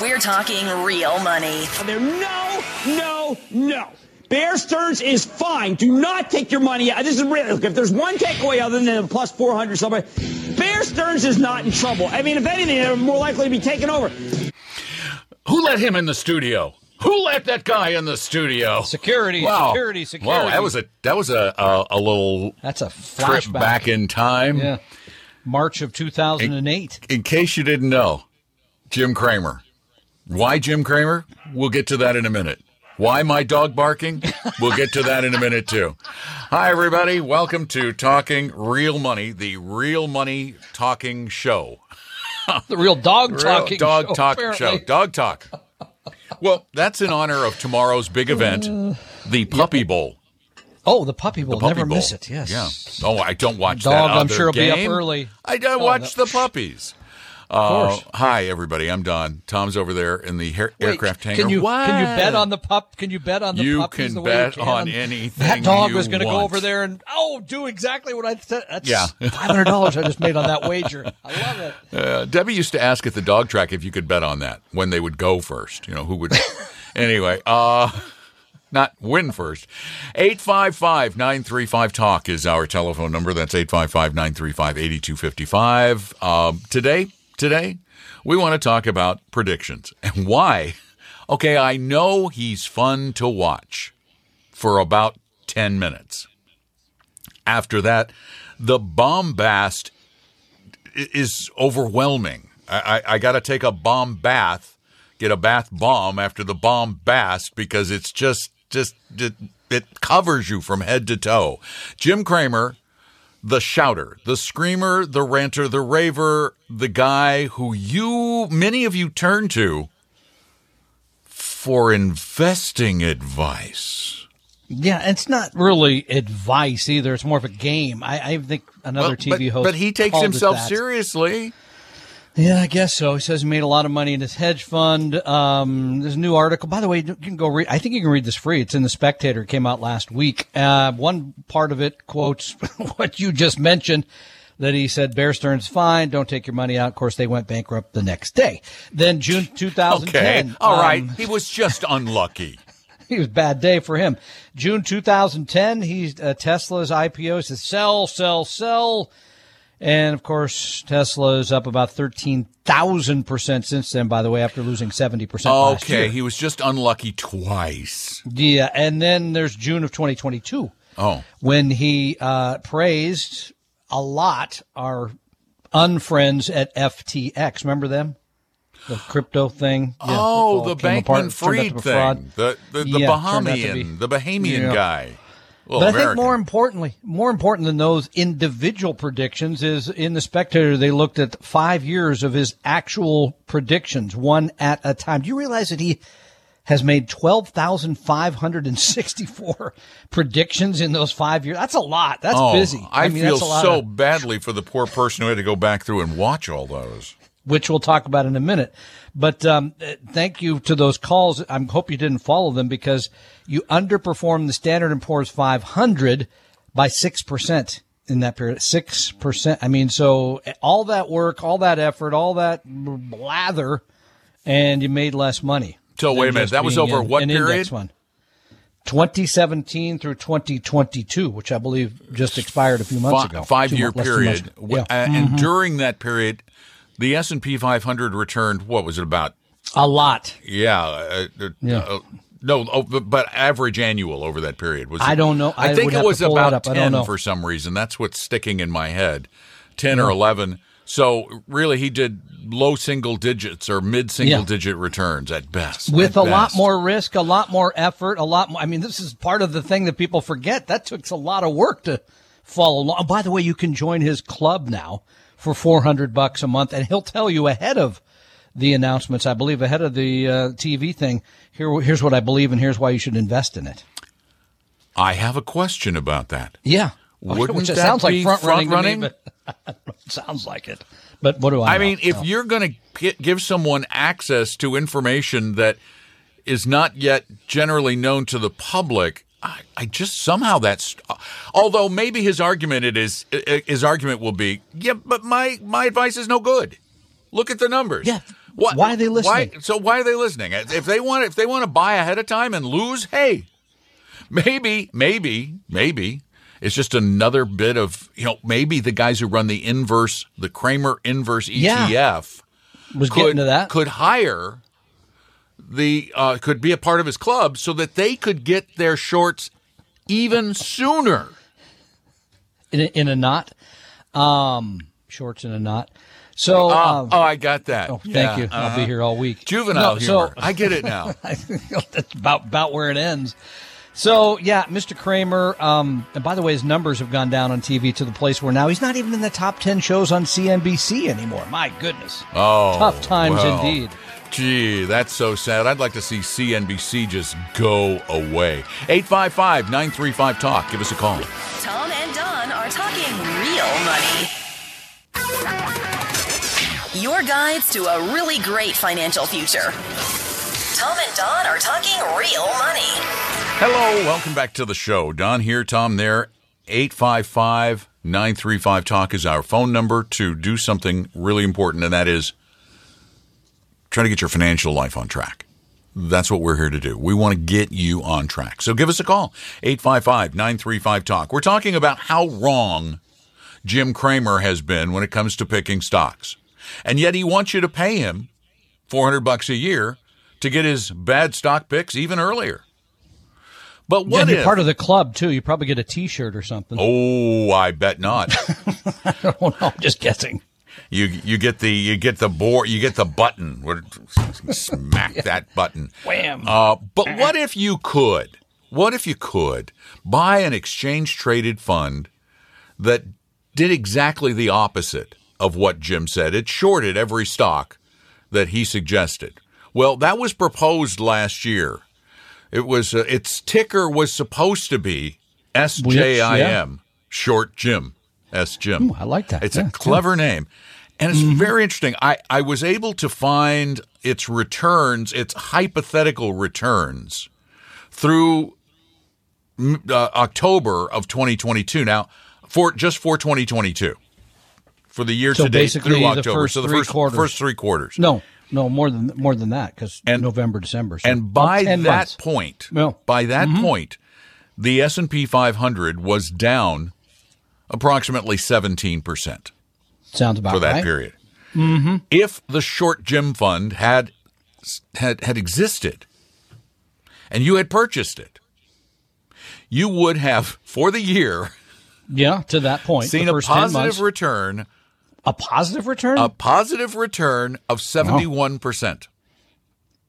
We're talking real money. There, no, no, no. Bear Stearns is fine. Do not take your money out. This is really, look, if there's one takeaway other than the plus 400 somebody, Bear Stearns is not in trouble. I mean, if anything, they're more likely to be taken over. Who let him in the studio? Who let that guy in the studio? Security, Wow. security, security. Wow, that was a that was a a, a little That's a trip back in time. Yeah. March of 2008. In case you didn't know, Jim Cramer. Why Jim Cramer? We'll get to that in a minute. Why my dog barking? We'll get to that in a minute too. Hi everybody, welcome to Talking Real Money, the Real Money Talking Show. The real dog Real talking dog show, talk apparently. show. Dog talk. Well, that's in honor of tomorrow's big event, uh, the Puppy Bowl. Oh, the puppy The Puppy never Bowl. miss it. Yes. Yeah. Oh, I don't watch Dog, that. I'm sure, will be up early. I, I Oh, watch no. the puppies. Of Uh, hi, everybody. I'm Don. Tom's over there in the hair, Wait, aircraft hangar. Can you What? can you bet on the pup? Can you bet on the You puppies can the way bet you can? on anything That dog you was going to go over there and oh, do exactly what I said. That's Yeah. five hundred dollars I just made on that wager. I love it. Uh, Debbie used to ask at the dog track if you could bet on that when they would go first. You know who would. anyway, uh, not win first. 855 935 Talk is our telephone number. That's 855 935 8255. Um, Today, today, we want to talk about predictions and why. Okay, I know he's fun to watch for about 10 minutes. After that, the bombast is overwhelming. I, I, I got to take a bomb bath, get a bath bomb after the bomb bast because it's just just it, it covers you from head to toe. Jim Cramer, the shouter, the screamer, the ranter, the raver, the guy who you many of you turn to for investing advice. Yeah, it's not really advice either. It's more of a game. I, I think another Well, TV but, host, but he takes himself seriously. Yeah, I guess so. He says he made a lot of money in his hedge fund. Um, there's a new article. By the way, you can go read. I think you can read this free. It's in the Spectator. It came out last week. Uh, one part of it quotes what you just mentioned. That he said Bear Stearns fine. Don't take your money out. Of course, they went bankrupt the next day. Then June 2010. Okay, all right. um, He was just unlucky. it was a bad day for him. June 2010, he's uh, Tesla's IPO says sell, sell, sell. And of course, Tesla is up about 13,000% since then, by the way, after losing 70% last year. Okay, he was just unlucky twice. Yeah. And then there's June of 2022 Oh, when he uh, praised a lot our unfriends at FTX. Remember them? The crypto thing. Yeah, oh, the. Bankman It turned out to Fried fraud. thing, the the, the Yeah, to be- Bahamian, the Bahamian Yeah. guy. Well, But I think more importantly, more important than those individual predictions is in the Spectator. They looked at five years of his actual predictions, one at a time. Do you realize that he has made twelve thousand five hundred and sixty-four predictions in those five years? That's a lot. That's oh, busy. I, mean, feel that's a lot so of- badly for the poor person who had to go back through and watch all those. which we'll talk about in a minute. But um, thank you to those calls. I hope you didn't follow them because you underperformed the Standard and Poor's 500 by six percent in that period. Six percent. I mean, so all that work, all that effort, all that blather, and you made less money. So wait a minute, that was over in- what an period? fund. 2017 through 2022, which I believe just expired a few months ago. Five year mo- less than two months period, Yeah. Mm-hmm. and during that period, the S and P 500 returned. What was it about? a lot. Yeah, uh, uh, Yeah. uh, no, oh, but, average annual over that period was. I don't know. I think it was about up. Ten for some reason. That's what's sticking in my head. Ten or eleven. So really, he did low single digits or mid single Yeah. digit returns at best. with at a lot more risk, a lot more effort, a lot more. I mean, this is part of the thing that people forget. That took a lot of work to follow along. Oh, by the way, you can join his club now for 400 bucks a month and he'll tell you ahead of the announcements, I believe ahead of the uh, TV thing. Here, here's what I believe and here's why you should invest in it. I have a question about that. Yeah. Wouldn't Which it that sounds like be front running, front-running? me, it sounds like it. But what do I? I know? mean, if you're going to give someone access to information that is not yet generally known to the public, I, I just somehow that's. Although maybe his argument it is his argument will be, yeah, but my my advice is no good. Look at the numbers. Yeah. Why are they listening? Why, so why are they listening? If they want, if they want to buy ahead of time and lose, hey, maybe, maybe, maybe it's just another bit of you know maybe the guys who run the inverse, the Cramer inverse Yeah. ETF was could getting to that. could hire the uh, could be a part of his club so that they could get their shorts even sooner. in a, in a knot, um, shorts in a knot. So, Oh, um, oh, I got that. oh, thank Yeah, you. uh-huh. I'll be here all week. Juvenile No, humor. So, I get it now. that's about about where it ends. So yeah, Mr. Cramer. Um, and by the way, his numbers have gone down on TV to the place where now he's not even in the top ten shows on CNBC anymore. My goodness. Oh, Tough times well, indeed. Gee, that's so sad. I'd like to see CNBC just go away. 855 935 Talk. Give us a call. Tom and Don are talking real money. Your guides to a really great financial future. Tom and Don are talking real money. Hello, welcome back to the show. Don here, Tom there. 855 935 Talk is our phone number to do something really important, and that is try to get your financial life on track. That's what we're here to do. We want to get you on track. So give us a call, 855 935 Talk. We're talking about how wrong Jim Cramer has been when it comes to picking stocks. And yet he wants you to pay him 400 bucks a year to get his bad stock picks even earlier. But Yeah, what and you're if? part of the club too. You probably get a T-shirt or something. oh, I bet not. oh no, I'm just guessing. you you get the you get the board you get the button. Smack that button. Wham. Uh, but what if you could? What if you could buy an exchange traded fund that did exactly the opposite of what Jim said? It shorted every stock that he suggested. Well, that was proposed last year. It was uh, its ticker was supposed to be SJIM, short Jim, S Jim. I like that. It's Yeah, a clever name. And it's very interesting. I, I was able to find its returns, its hypothetical returns through uh, October of 2022. Now, for just for 2022, for the year So to date through the October. first so the first quarters. first three quarters. No, no, more than more than that because November, December. So and by that months. point, No. Mm-hmm. by that point, the S and P 500 was down approximately 17 percent. sounds about for that right. period. Mm-hmm. If the short Jim fund had had had existed, and you had purchased it, you would have for the year Yeah, to that point, seen a positive return, a positive return. a positive return of seventy one percent.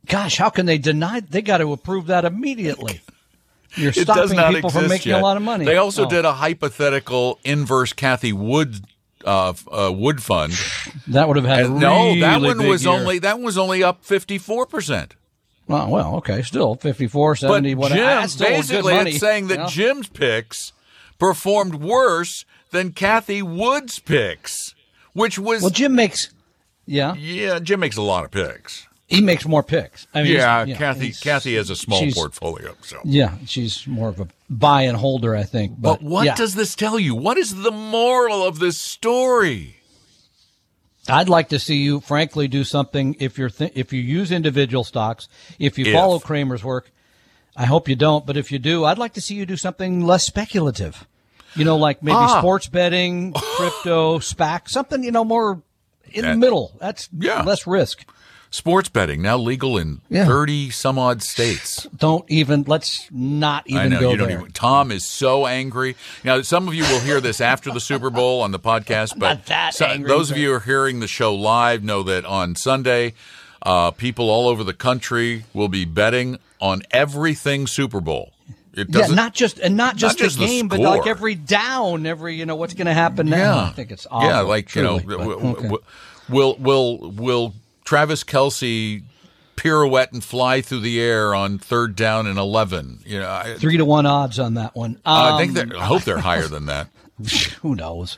Gosh, how can they deny? They got to approve that immediately. You're stopping people from making yet. a lot of money. They also Oh, did a hypothetical inverse Cathie Wood uh, uh, Wood fund. that would have had a And no, that one was year. only that was only up fifty four percent. Oh, well, okay, still 54, But 70, whatever. Jim, good basically, money, it's saying that know? Jim's picks performed worse than Cathie Wood's picks, which was Well, Jim makes, yeah, yeah. Jim makes a lot of picks. he makes more picks. I mean, Yeah, he's- Cathie. Cathie has a small portfolio. So, Yeah, she's more of a buy and holder, I think. But, but what yeah. does this tell you? What is the moral of this story? I'd like to see you, frankly, do something. If you're th- if you use individual stocks, if you If. follow Cramer's work, I hope you don't. But if you do, I'd like to see you do something less speculative. You know, like maybe Ah. sports betting, crypto, SPAC, something you know more in the middle. That's Yeah. less risk. Sports betting now legal in Yeah. 30 some odd states. Don't even. Let's not even I know go you don't there. even. Tom is so angry. Now, some of you will hear this after the Super Bowl on the podcast, but Not that so- those of you who are hearing the show live know that on Sunday, uh, people all over the country will be betting on everything Super Bowl. It yeah, doesn't. not just and not just, just the the game, but like every down, every you know what's going to happen now. yeah, I think it's awful, yeah, like you know, truly, but, okay. will will will Travis Kelce pirouette and fly through the air on third down and eleven? You know, I, three to one odds on that one. I think Um, I hope they're higher than that. who knows?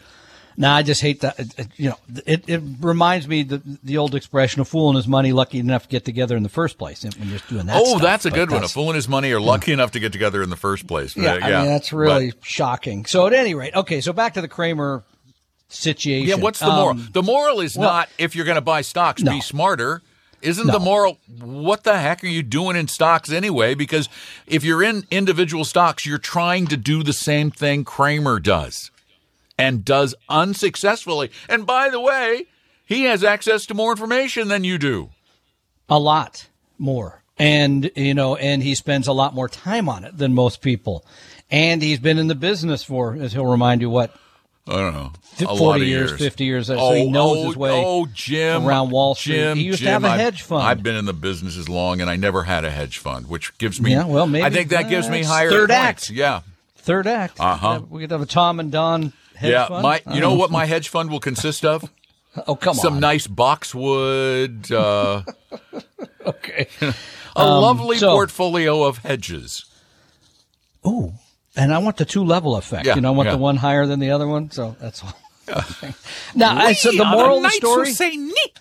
Now I just hate that. You know, it, it reminds me the the old expression: "A fool and his money lucky enough to get together in the first place." When you're doing that, Oh, stuff, that's a but good one. A fool and his money are lucky enough to get together in the first place. Yeah, Uh, I mean that's really shocking. So at any rate, okay. So back to the Cramer situation. yeah, what's the moral? Um, the moral is well- not if you're going to buy stocks, No. be smarter. Isn't No. the moral? What the heck are you doing in stocks anyway? Because if you're in individual stocks, you're trying to do the same thing Cramer does, and does unsuccessfully. And by the way, he has access to more information than you do. a lot more and you know and he spends a lot more time on it than most people and he's been in the business for as he'll remind you what I don't know. A 40 lot of years, 50 years, so he knows his way Oh, Jim, around Wall Street. Jim, He used to have a I've- hedge fund. I've been in the business as long, and I never had a hedge fund, which gives me. Yeah, well, maybe- I think that gives me higher third points. act. Yeah, third act Uh-huh. we could have a tom and don hedge yeah. fund. My, you know what my hedge fund will consist of? oh come Some on Some nice boxwood, uh, okay a lovely Um, so- portfolio of hedges. Ooh, and I want the two level effect. Yeah, you know, I want yeah. the one higher than the other one. So that's all. now, I said the moral of the story. say neat.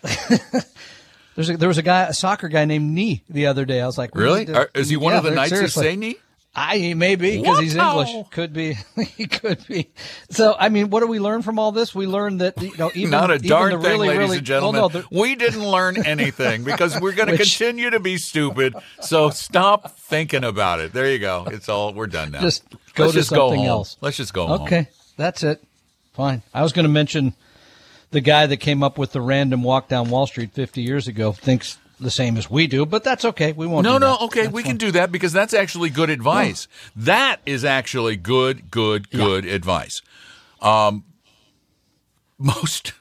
There's a, there was a guy, a soccer guy named Nee, the other day. I was like, Really? Are- Is he one Yeah, of the knights seriously. of say neat? I he may be because he's English. Could be. he could be. So I mean, what do we learn from all this? We learned that you know even Not a darn thing, really, ladies really, and gentlemen. Well, no, the- we didn't learn anything because we're going to continue to be stupid. So stop thinking about it. There you go. It's all. We're done now. Just go Let's to just go something home. else. Let's just go home. okay, that's it. Fine. I was going to mention the guy that came up with the random walk down Wall Street 50 years ago thinks the same as we do, but that's okay. We won't. No, do no. Okay, That's we fine. can do that because that's actually good advice. That is actually good, good, good advice. Um, most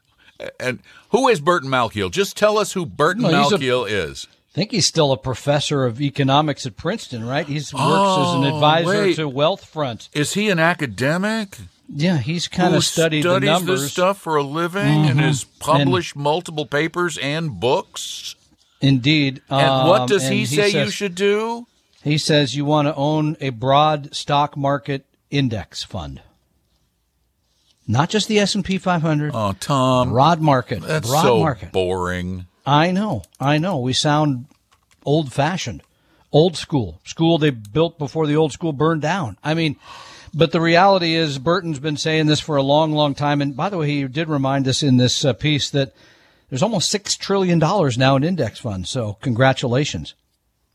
and who is Burton Malkiel? Just tell us who Burton No, he's a- Malkiel is. I think he's still a professor of economics at Princeton, right? He's works as an Oh, advisor wait. to Wealthfront. Is he an academic? Yeah, he's kind of studied the numbers. this stuff for a living and has And- published multiple papers and books. Indeed. And what Um, does and he say you says- should do? He says you want to own a broad stock market index fund, not just the S and P 500. Oh, Tom, broad market. that's broad so market. boring. I know. I know. We sound old fashioned, old school, school they built before the old school burned down. I mean, but the reality is, Burton's been saying this for a long, long time. And by the way, he did remind us in this uh, piece that there's almost six trillion dollars now in index funds. So congratulations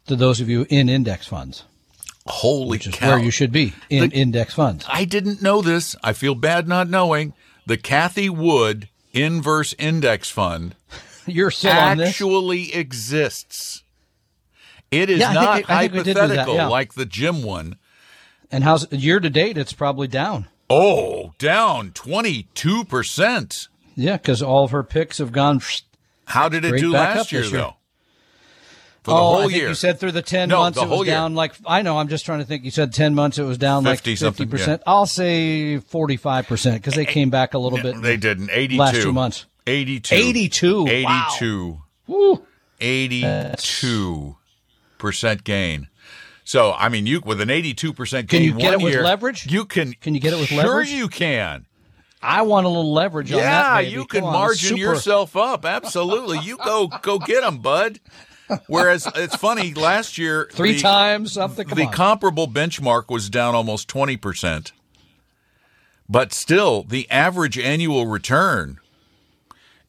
to those of you in index funds, Holy which is cow! where you should be in The- index funds. I didn't know this. I feel bad not knowing. The Cathie Wood Inverse Index Fund You're still actually exists. It is Yeah, not think do that, hypothetical yeah. like the Jim one. And how's year to date? It's probably down. Oh, down 22%. Yeah, because all of her picks have gone. How did it do last year, year. though? For the oh, whole I think year. you said through the ten No, months the it was whole year. down like I know. I'm just trying to think. You said ten months it was down like 50 fifty something, percent. I'll say forty five percent because they eh, came back a little eh, bit. They didn't. 82. last two months. 82. 82. 82. Woo. 82 percent gain. So I mean, you with an 82 percent gain, Can you get one it with year, leverage? You can. Can you get it with sure leverage? Sure, you can. I want a little leverage on that. Yeah, you can margin yourself up. Absolutely, you go go get them, bud. Whereas it's funny, last year three the- times. Come the on. comparable benchmark was down almost 20%. But still, the average annual return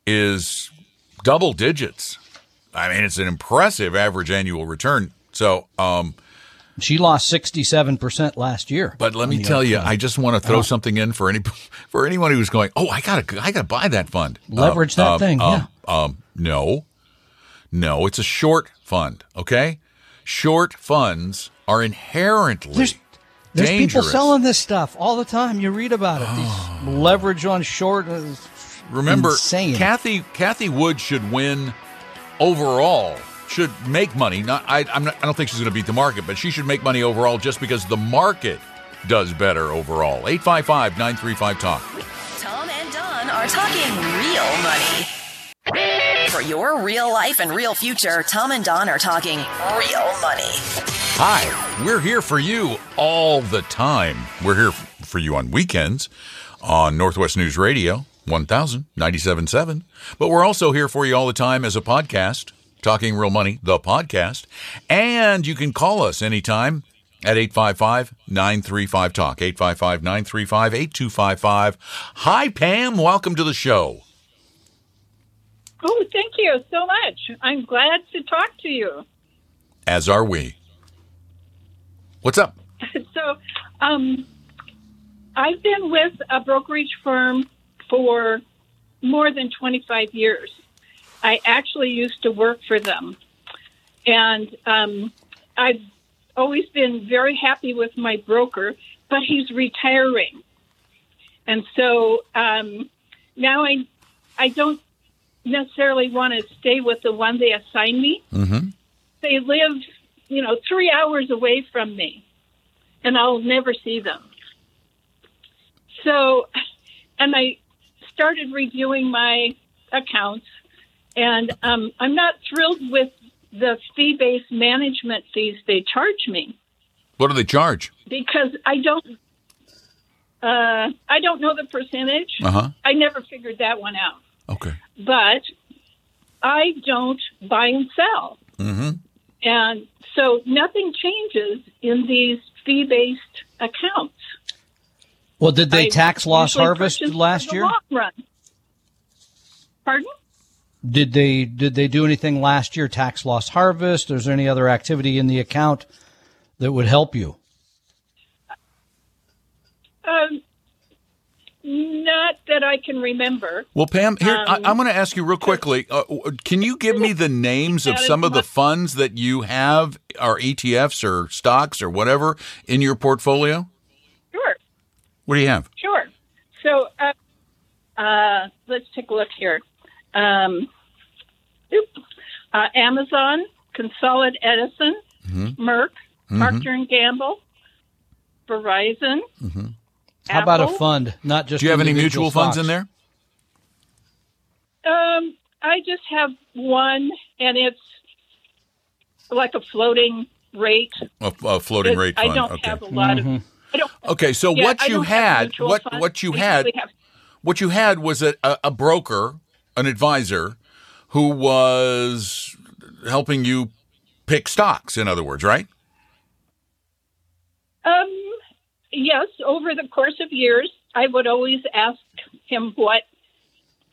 is double digits. I mean, it's an impressive average annual return. So, um, she lost sixty seven percent last year. but let me tell you. I just want to throw something in for any for anyone who's going, "Oh, I got to I got to buy that fund." Leverage that thing, Um, um, no. No, it's a short fund, okay? Short funds are inherently There's- There's dangerous. people selling this stuff all the time. You read about it. These leverage on short. uh, Remember, insane. Cathie Cathie Wood should win overall. Should make money. Not I. I'm not, I don't think she's going to beat the market, but she should make money overall just because the market does better overall. 855-935 talk. Tom and Don are talking real money. For your real life and real future, Tom and Don are talking real money. Hi, we're here for you all the time. We're here for you on weekends on Northwest News Radio 1000 97.7. But we're also here for you all the time as a podcast, Talking Real Money, the podcast. And you can call us anytime at 855-935-TALK, 855-935-8255. Hi, Pam. Welcome to the show. Oh, thank you so much. I'm glad to talk to you. As are we. What's up? So, um, I've been with a brokerage firm for more than 25 years. I actually used to work for them. And um, I've always been very happy with my broker, but he's retiring. And so um, now I, I don't necessarily want to stay with the one they assigned me. Mm-hmm. They live, you know, three hours away from me, and I'll never see them. So, and I started reviewing my accounts, and um, I'm not thrilled with the fee based management fees they charge me What do they charge? because I don't. Uh, I don't know the percentage. Uh-huh. I never figured that one out Okay. but I don't buy and sell. Mm-hmm. And so nothing changes in these fee based accounts. Well, did they I tax loss harvest last year? long run. Pardon? Did they did they do anything last year? Tax loss harvest? Or is there any other activity in the account that would help you? Um, not that I can remember. Well, Pam, here I, Um, I'm going to ask you real quickly. Uh, can you give me the names of some of the funds that you have, or ETFs, or stocks, or whatever, in your portfolio? Sure, What do you have? sure. So uh, uh, let's take a look here. Um, oop. Uh, Amazon, Consolid Edison, Mm-hmm. Merck, Procter and Gamble, Verizon. How about a fund, not just Do you have any individual mutual funds in there? Um, I just have one, and it's like a floating rate. A, a floating It- rate I fund. don't okay. have a lot of. I don't. Okay, so yeah, what you had, what funds. what you had, have- what you had was a, a, a broker, an advisor, who was helping you pick stocks. In other words, right? Um, yes, over the course of years, I would always ask him what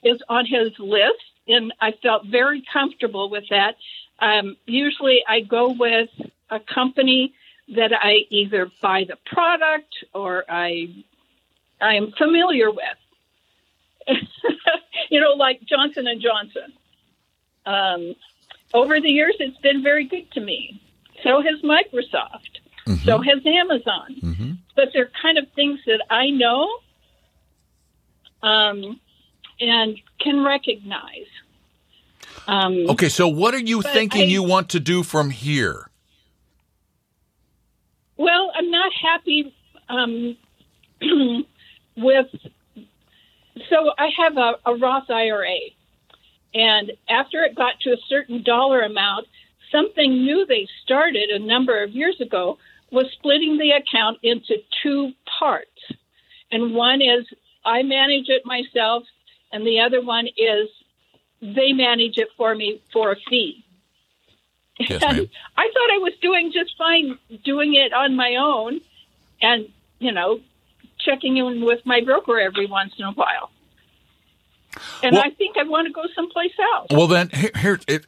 is on his list, and I felt very comfortable with that. Um, usually, I go with a company that I either buy the product or I I am familiar with. you know, like Johnson and Johnson. Um, over the years, it's been very good to me. So has Microsoft. So has Amazon. But they're kind of things that I know um, and can recognize. Um, Okay, so what are you thinking I- you want to do from here? Well, I'm not happy um, with. So I have a, a Roth IRA, and after it got to a certain dollar amount, something new they started a number of years ago was splitting the account into two parts. And one is I manage it myself, and the other one is they manage it for me for a fee. Yes, And. I thought I was doing just fine doing it on my own and, you know, checking in with my broker every once in a while. And Well- I think I want to go someplace else. Well, then here, here it,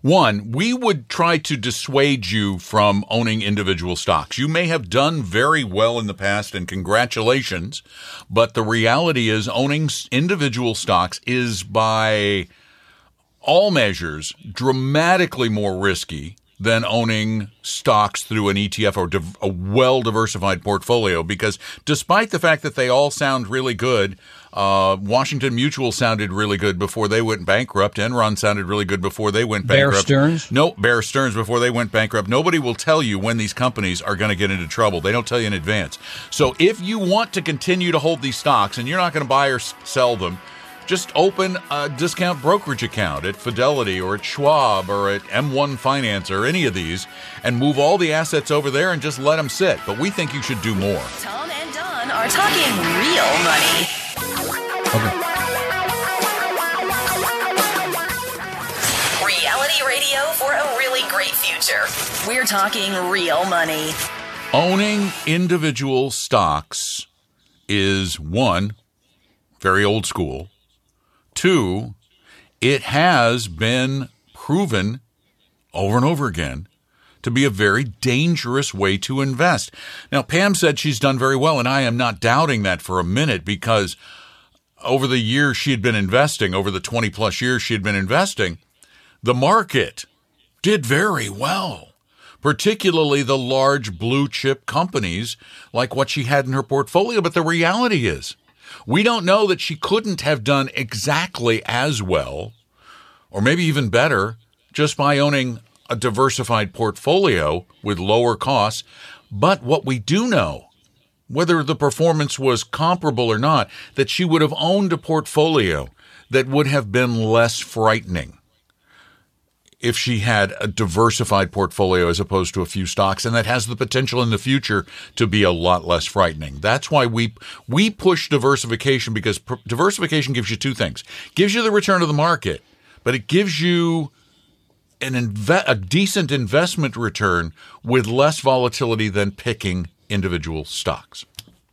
one, we would try to dissuade you from owning individual stocks. You may have done very well in the past, and congratulations. But the reality is, owning individual stocks is by all measures dramatically more risky than owning stocks through an ETF or div- a well diversified portfolio because despite the fact that they all sound really good, uh, Washington Mutual sounded really good before they went bankrupt. Enron sounded really good before they went bankrupt. Bear. Stearns? No, Bear Stearns before they went bankrupt. Nobody will tell you when these companies are going to get into trouble. They don't tell you in advance. So if you want to continue to hold these stocks and you're not going to buy or sell them, just open a discount brokerage account at Fidelity or at Schwab or at M1 Finance or any of these and move all the assets over there and just let them sit. But we think you should do more. Tom and Don are talking real money. Reality radio for a really great future. We're talking real money. Owning individual stocks is one, very old school. Two, it has been proven over and over again to be a very dangerous way to invest. Now, Pam said she's done very well, and I am not doubting that for a minute because over the years she had been investing, over the 20 plus years she had been investing, the market did very well, particularly the large blue chip companies like what she had in her portfolio. But the reality is, we don't know that she couldn't have done exactly as well, or maybe even better, just by owning a diversified portfolio with lower costs. But what we do know, whether the performance was comparable or not, that she would have owned a portfolio that would have been less frightening if she had a diversified portfolio as opposed to a few stocks and that has the potential in the future to be a lot less frightening. That's why we we push diversification because pr- diversification gives you two things. Gives you the return of the market, but it gives you an inve- a decent investment return with less volatility than picking individual stocks.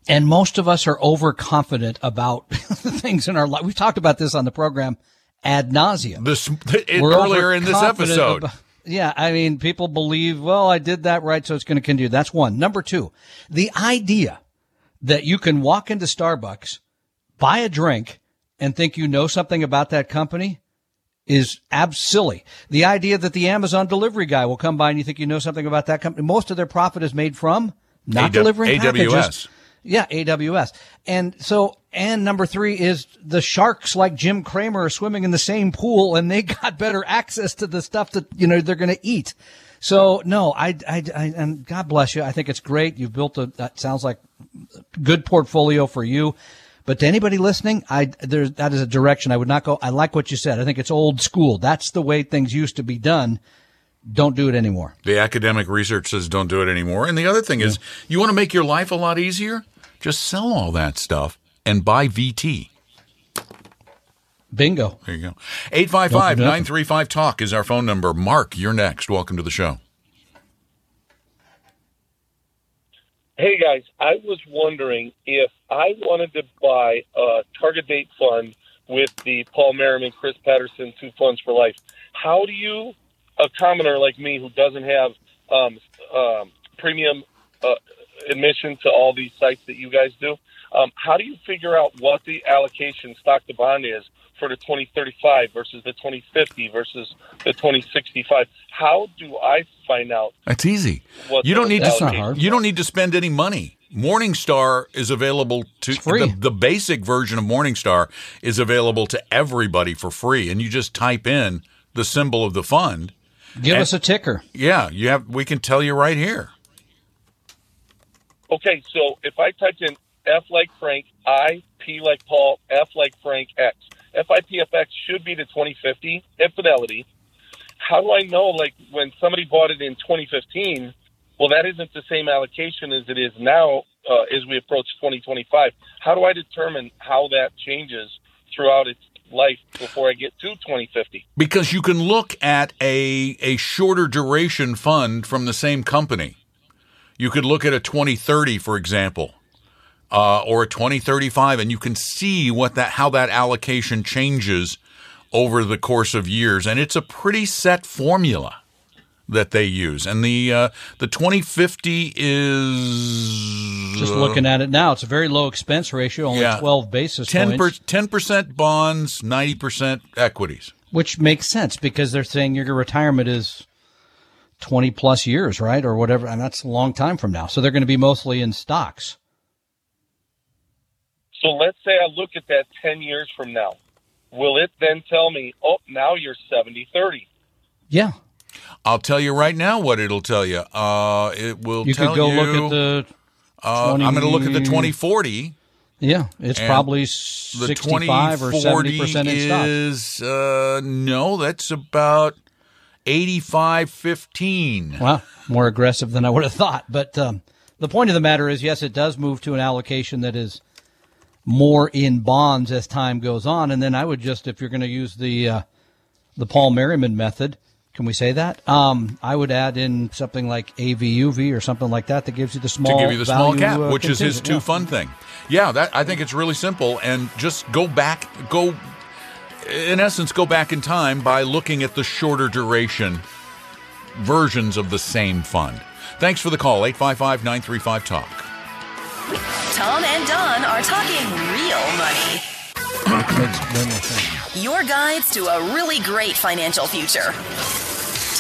And most of us are overconfident about the things in our life. We've talked about this on the program ad nauseum. This it, earlier in this episode. about- yeah, I mean, people believe, well, I did that right, so it's going to continue. That's one. Number two, the idea that you can walk into Starbucks, buy a drink, and think you know something about that company is abs silly. The idea that the Amazon delivery guy will come by and you think you know something about that company. Most of their profit is made from not AW- delivering AWS. packages. Yeah, AWS. And so, and number three is the sharks like Jim Cramer are swimming in the same pool and they got better access to the stuff that, you know, they're going to eat. So no, I, I, I, and God bless you. I think it's great. You've built a, that sounds like good portfolio for you. But to anybody listening, I, there's, that is a direction I would not go. I like what you said. I think it's old school. That's the way things used to be done. Don't do it anymore. The academic research says don't do it anymore. And the other thing is, you want to make your life a lot easier? Just sell all that stuff and buy VT. Bingo. There you go. 855 935 Talk is our phone number. Mark, you're next. Welcome to the show. Hey guys, I was wondering if I wanted to buy a target date fund with the Paul Merriman, Chris Patterson, two funds for life. How do you, a commoner like me who doesn't have um, um, premium uh, admission to all these sites that you guys do, um, how do you figure out what the allocation stock to bond is for the 2035 versus the 2050 versus the 2065? How do I find out That's easy. what You don't need to That's not hard. You don't need to spend any money. Morningstar is available to free. The, the basic version of Morningstar is available to everybody for free and you just type in the symbol of the fund. Give And- us a ticker. Yeah, you have we can tell you right here. Okay, so if I typed in F like Frank, I, P like Paul, F like Frank, X. FIPFX should be the 2050 at Fidelity. How do I know, like, when somebody bought it in 2015, well, that isn't the same allocation as it is now uh, as we approach 2025. How do I determine how that changes throughout its life before I get to 2050? because you can look at a a shorter duration fund from the same company. You could look at a 2030, for example, uh, or a 2035, and you can see what that how that allocation changes over the course of years, and it's a pretty set formula. That they use, and the uh, the 2050 is Just looking at it now, it's a very low expense ratio, only Yeah. 12 basis 10 points, percent bonds, 90 percent equities. which makes sense because they're saying your retirement is 20 plus years, right? Or whatever. And that's a long time from now. So they're going to be mostly in stocks. So let's say I look at that 10 years from now. Will it then tell me, oh, now you're 70 30? Yeah. I'll tell you right now what it'll tell you. Uh, it will You tell could go you. look at the, uh, I'm going to look at the 2040. yeah, it's probably The 65 or 70% in stocks. is uh, no, that's about 85 15. Well, more aggressive than I would have thought. But um, the point of the matter is, yes, it does move to an allocation that is more in bonds as time goes on. And then I would just, if you're going to use the uh, the Paul Merriman method, can we say that? Um, I would add in something like AVUV or something like that that gives you the small to give you the small value, cap, uh, which is his two Yeah. fun thing. Yeah, that I think it's really simple, and just go back, go, in essence, go back in time by looking at the shorter duration versions of the same fund. Thanks for the call, 855-935-TALK. Tom and Don are talking real money. Makes way more sense. Your guides to a really great financial future.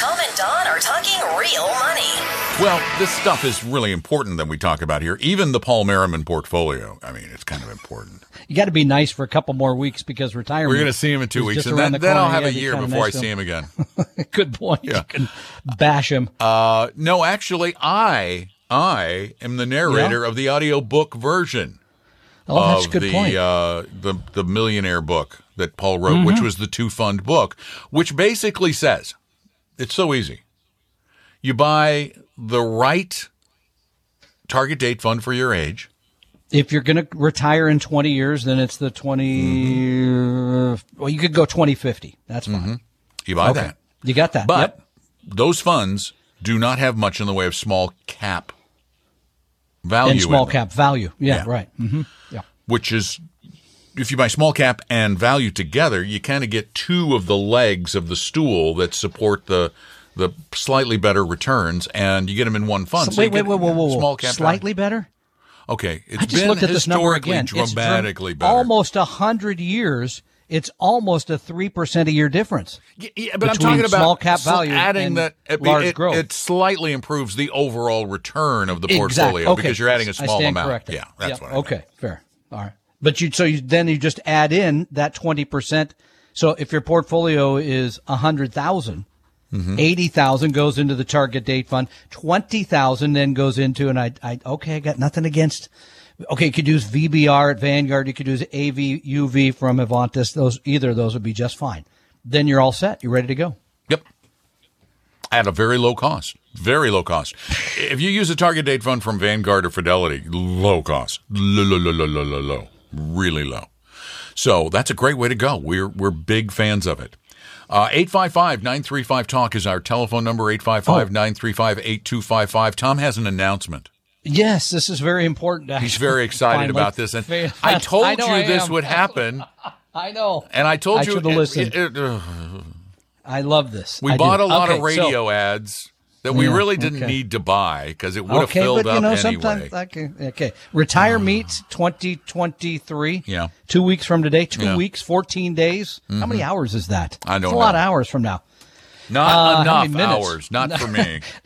Tom and Don are talking real money. Well, this stuff is really important that we talk about here. Even the Paul Merriman portfolio. I mean, it's kind of important. You got to be nice for a couple more weeks because retirement. We're going to see him in two weeks, and around then, the then I'll have Yeah, a year before nice I see him again. Good point. Yeah. You can bash him. Uh, no, actually, I I am the narrator of the audiobook version oh, that's a of good the point. uh, the the millionaire book that Paul wrote, which Mm-hmm. was the two fund book, which basically says it's so easy. You buy the right target date fund for your age. if you're going to retire in 20 years, then it's the 20. Mm-hmm. Well, you could go 2050. That's fine. You buy Okay. that, You got that. but Yep. those funds do not have much in the way of small cap value. And small cap value. Yeah, Yeah. right. hmm Yeah. which is if you buy small cap and value together, you kind of get two of the legs of the stool that support the the slightly better returns, and you get them in one fund. So So wait, wait, wait, whoa, whoa, whoa. Small cap, Slightly better? Okay, it's I just been looked at this number historically again. It's dramatically dram- better. Almost 100 years. It's almost a 3% a year difference. Yeah, yeah, but I'm talking about small cap value adding and that it, large it, growth. it slightly improves the overall return of the Exactly. portfolio Okay. because you're adding a small amount. corrected. Yeah, that's Yep. what. I meant. Okay, fair. All right. But you so you then you just add in that 20%. So if your portfolio is 100,000, Mm-hmm. 80,000 goes into the target date fund, 20,000 then goes into and I I okay, I got nothing against Okay, you could use VBR at Vanguard, you could use AVUV from Avantis. Those either of those would be just fine. Then you're all set. You're ready to go. Yep. At a very low cost. Very low cost. If you use a target date fund from Vanguard or Fidelity, low cost. Low, low, low, low, low, low, low. Really low. So that's a great way to go. We're we're big fans of it. Uh, 855-935-TALK is our telephone number, 855-935-8255. Tom has an announcement. Yes, this is very important. He's very excited about this. And I told I you I this am. would happen. I know. And I told I you it- it- uh, I love this. We bought do. a lot of Okay, so- radio ads that we Yeah, really didn't okay. need to buy because it would have okay, filled but you up know, anyway. sometimes okay, okay. Retire meets 2023. Yeah. Two weeks from today. Two Yeah. Mm-hmm. weeks, 14 days. How many hours is that? I don't It's a lot of hours from now. Not Uh, enough hours, not for me.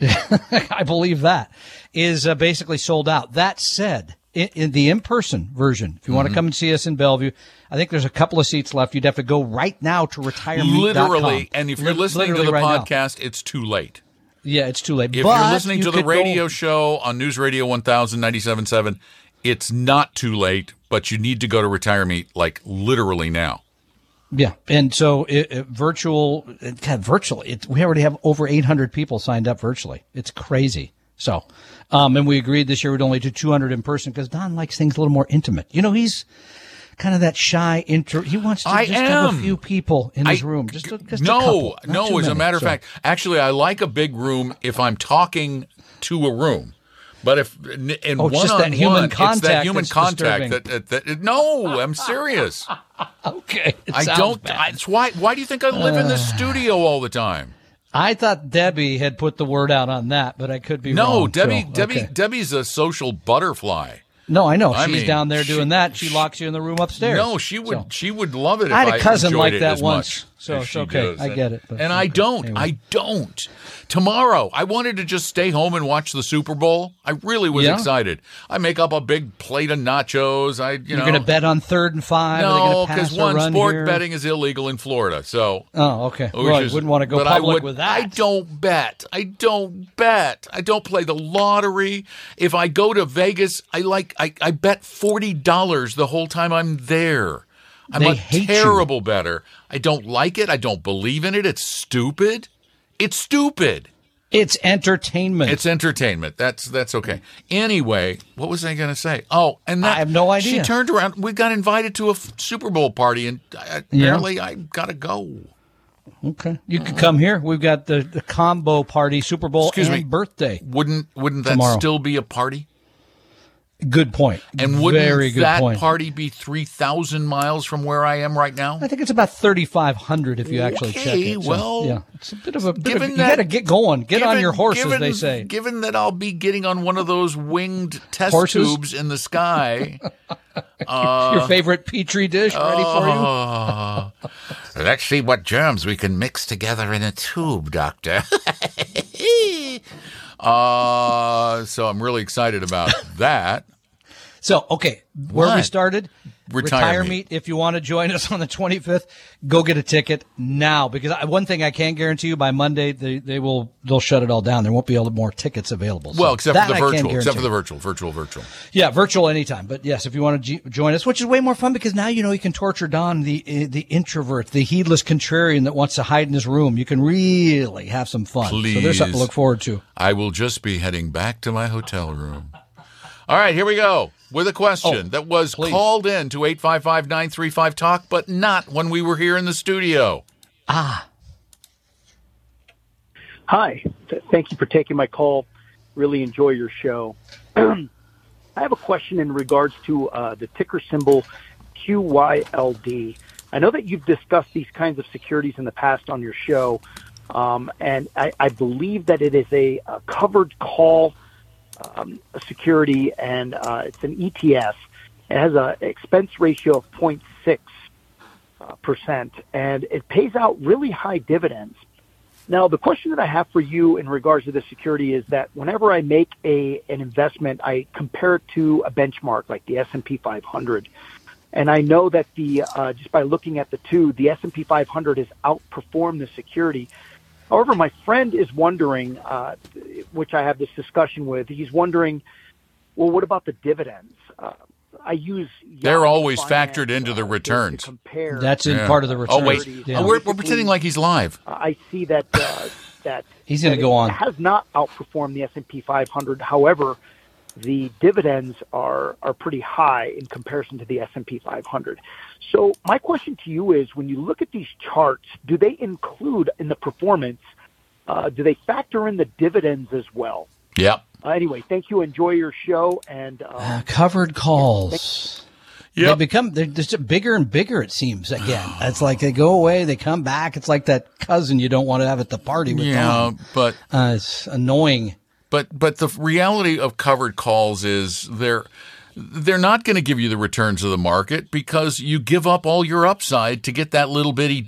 I believe that is uh, basically sold out. That said, in, in the in-person version, if you Mm-hmm. want to come and see us in Bellevue, I think there's a couple of seats left. You'd have to go right now to retirement. Literally, and if you're listening to the right now. podcast, it's too late. Yeah, it's too late. If But you're listening you to the could go- radio show on News Radio 1000 97.7, it's not too late, but you need to go to Retire Meet like literally now. Yeah, and so it, it, virtual, it, God, virtually, it, we already have over 800 people signed up virtually. It's crazy. So, um, and we agreed this year we'd only do 200 in person because Don likes things a little more intimate. You know, he's kind of that shy intro. He wants to I just have a few people in his I- room. Just, a, just a no, couple, no. As a many. matter of So- fact, actually, I like a big room if I'm talking to a room. But if in Oh, one that on human one, it's that human contact disturbing. that, that, that no, I'm serious. okay, I don't. I, it's why. Why do you think I live in the uh, studio all the time? I thought Debbie had put the word out on that, but I could be No, wrong. Debbie. So, Debbie. okay. Debbie's a social butterfly. No, I know I she's mean, down there she- doing that. She, she- locks you in the room upstairs. No, she would. So- She would love it. If I had a cousin like that once, much so it's she okay. does. I get it, but and I don't. Anyway. I don't. Tomorrow, I wanted to just stay home and watch the Super Bowl. I really was Yeah? excited. I make up a big plate of nachos. I, you You're going to bet on third and five. Are they no, going to because pass or one run sport here? betting is illegal in Florida. So Oh, okay. which Well, you is- wouldn't want to go but I public would- with that. I don't bet. I don't bet. I don't play the lottery. If I go to Vegas, I like I, I bet forty dollars the whole time I'm there. I'm They a hate you. terrible better. I don't like it. I don't believe in it. It's stupid. It's stupid. It's entertainment. It's entertainment. That's that's okay. Anyway, what was I going to say? Oh, and that I have no idea. She turned around. We got invited to a f- Super Bowl party, and apparently I got to go. okay. You could come here. We've got the, the combo party, Super Bowl Excuse and me. birthday. Wouldn't wouldn't that Tomorrow. still be a party? Good point. And wouldn't Very good that point. party be three thousand miles from where I am right now? I think it's about thirty five hundred if you actually check it. So, well, yeah, it's a bit of a. Bit of, given you that- got to get going. Get on your horse, given, as they say. Given that I'll be getting on one of those winged test Horses? tubes in the sky, your favorite petri dish ready for you. Oh. let's see what germs we can mix together in a tube, Doctor. uh, so I'm really excited about that. So, okay, where we started, Retire retire meet. meet. If you want to join us on the 25th, go get a ticket now because I, one thing I can guarantee you by Monday they, they will they'll shut it all down. There won't be more tickets available. So Well, except for the virtual, except for the virtual, virtual, virtual. yeah, virtual anytime. But yes, if you want to g- join us, which is way more fun because now you know you can torture Don, the uh, the introvert, the heedless contrarian that wants to hide in his room. You can really have some fun. So there's something to look forward to. I will just be heading back to my hotel room. All right, here we go with a question Oh, that was please. called in to 855 935 Talk, but not when we were here in the studio. Ah, Hi. Th- Thank you for taking my call. Really enjoy your show. I have a question in regards to uh, the ticker symbol QYLD. I know that you've discussed these kinds of securities in the past on your show, um, and I, I believe that it is a, a covered call um, security, and uh, it's an ETF. It has an expense ratio of 0.6 uh, percent, and it pays out really high dividends. Now, the question that I have for you in regards to the security is that whenever I make a an investment, I compare it to a benchmark like the S and P 500, and I know that the uh, just by looking at the two, the S and P 500 has outperformed the security. However, my friend is wondering, uh, which I have this discussion with. He's wondering, well, what about the dividends? Uh, I use They're always Finance, factored into the uh, to- returns. Compare that's in Yeah. part of the return. Oh, wait. Yeah. Oh, we're, we're pretending like he's live. Uh, I see that uh, that He's gonna go on. Has not outperformed the S and P 500. However, the dividends are are pretty high in comparison to the S and P 500. So my question to you is: When you look at these charts, do they include in the performance? Uh, do they factor in the dividends as well? Yep. Uh, anyway, thank you. Enjoy your show, and uh, Uh, covered calls. They become they're just bigger and bigger. It seems again. It's like they go away, they come back. It's like that cousin you don't want to have at the party with. Yeah, Tom. but Uh, it's annoying. But but the reality of covered calls is they're they're not going to give you the returns of the market because you give up all your upside to get that little bitty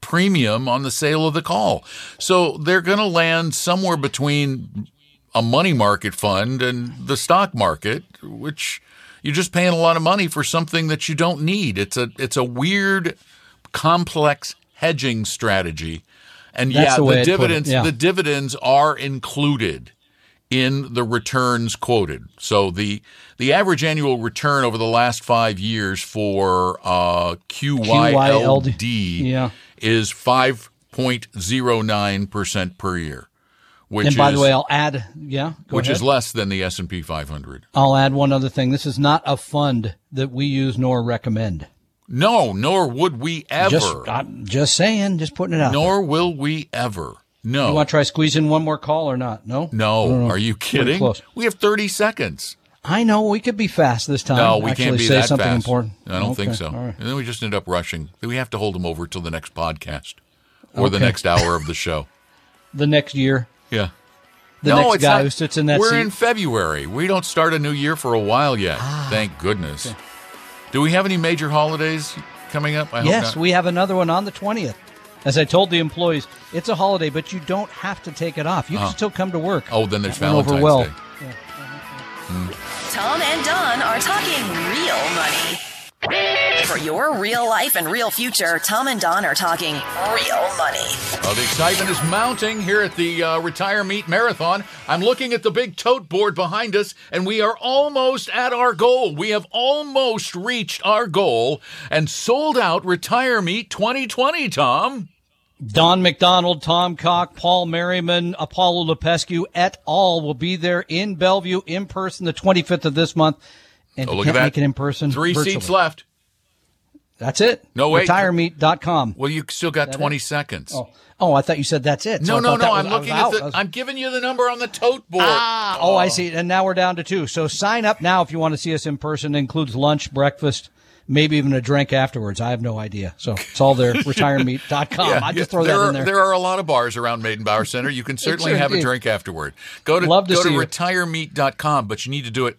premium on the sale of the call. So they're going to land somewhere between a money market fund and the stock market, which you're just paying a lot of money for something that you don't need. It's a it's a weird complex hedging strategy. And That's yeah, the the I'd put it, dividends yeah. the dividends are included in the returns quoted. So the the average annual return over the last five years for uh, QYLD Yeah. is five point zero nine percent per year, which and by is the way, I'll add yeah, go which ahead. is less than the S and P 500. I'll add one other thing. This is not a fund that we use nor recommend. No, nor would we ever. Just I'm just saying, just putting it out. there. nor will we ever. No. You want to try squeezing one more call or not? No. no, are you kidding? We have 30 seconds. I know we could be fast this time. No, we Actually can't be say that something fast. important. I don't think so. right. And then we just end up rushing. We have to hold them over till the next podcast or the next hour of the show. the next year. Yeah. The no, next it's guy not. who sits in that We're seat. in February. We don't start a new year for a while yet. Ah. Thank goodness. Do we have any major holidays coming up? I hope yes, we have another one on the 20th. As I told the employees, it's a holiday, but you don't have to take it off. You can Oh. still come to work. Oh, then there's That over Valentine's well. Day. Tom and Don are talking real money. For your real life and real future, Tom and Don are talking real money. Well, the excitement is mounting here at the uh, Retire Meet Marathon. I'm looking at the big tote board behind us, and we are almost at our goal. We have almost reached our goal and sold out Retire Meet 2020, Tom. Don McDonald, Tom Cock, Paul Merriman, Apollo Lepescu et al. will be there in Bellevue in person the 25th of this month. And Oh, look can't that. make it in person, Three virtually. seats left. That's it. No, wait. Retiremeet.com. Well, you still got 20 seconds. Oh, oh, I thought you said that's it. So no, no, no. was- I'm looking at the. was- I'm giving you the number on the tote board. Ah, oh, I see. And now we're down to two. So sign up now if you want to see us in person. It includes lunch, breakfast, maybe even a drink afterwards. I have no idea. So it's all there. Retiremeet.com. Yeah, I just yeah. throw there that are, in there. There are a lot of bars around Meydenbauer Center. You can certainly sure have a drink afterward. Go to Love to go to retiremeet.com, but you need to do it